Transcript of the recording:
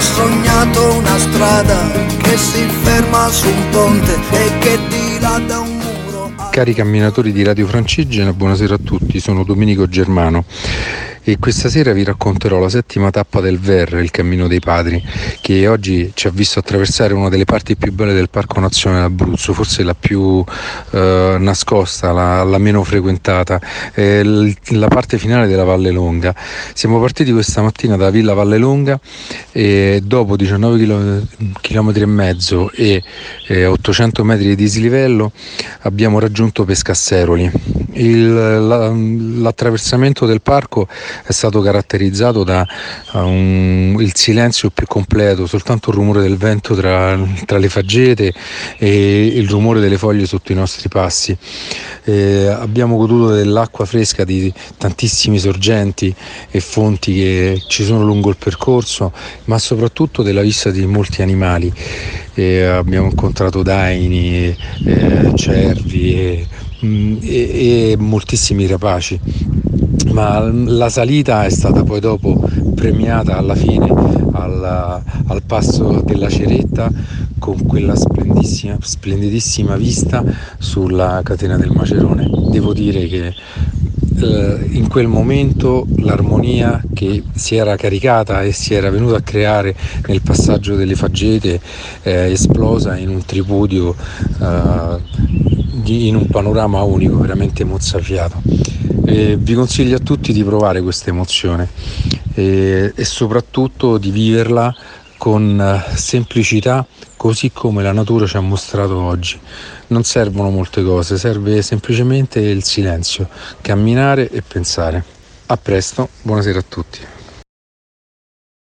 Sognato una strada che si ferma su un ponte e che dilata un muro. Cari camminatori di Radio Francigena, buonasera a tutti, sono Domenico Germano e questa sera vi racconterò la settima tappa del Ver, il Cammino dei Padri, che oggi ci ha visto attraversare una delle parti più belle del Parco Nazionale Abruzzo, forse la più eh, nascosta, la, la, meno frequentata, eh, la parte finale della Valle Longa. Siamo partiti questa mattina da Villa Valle Longa e dopo 19 km e mezzo e eh, 800 metri di dislivello abbiamo raggiunto Pescasseroli. Il, la, l'attraversamento del parco è stato caratterizzato da un, il silenzio più completo, soltanto il rumore del vento tra, tra, le faggete e il rumore delle foglie sotto i nostri passi. Eh, abbiamo goduto dell'acqua fresca di tantissimi sorgenti e fonti che ci sono lungo il percorso, ma soprattutto della vista di molti animali. Eh, abbiamo incontrato daini, eh, cervi e, mm, e, e moltissimi rapaci ma la salita è stata poi dopo premiata alla fine al, al passo della Ceretta con quella splendidissima, splendidissima vista sulla catena del Macerone. Devo dire che eh, in quel momento l'armonia che si era caricata e si era venuta a creare nel passaggio delle faggete è esplosa in un tripudio, eh, in un panorama unico, veramente mozzafiato. E vi consiglio a tutti di provare questa emozione e, e soprattutto di viverla con eh, semplicità così come la natura ci ha mostrato oggi. Non servono molte cose, serve semplicemente il silenzio, camminare e pensare. A presto, buonasera a tutti.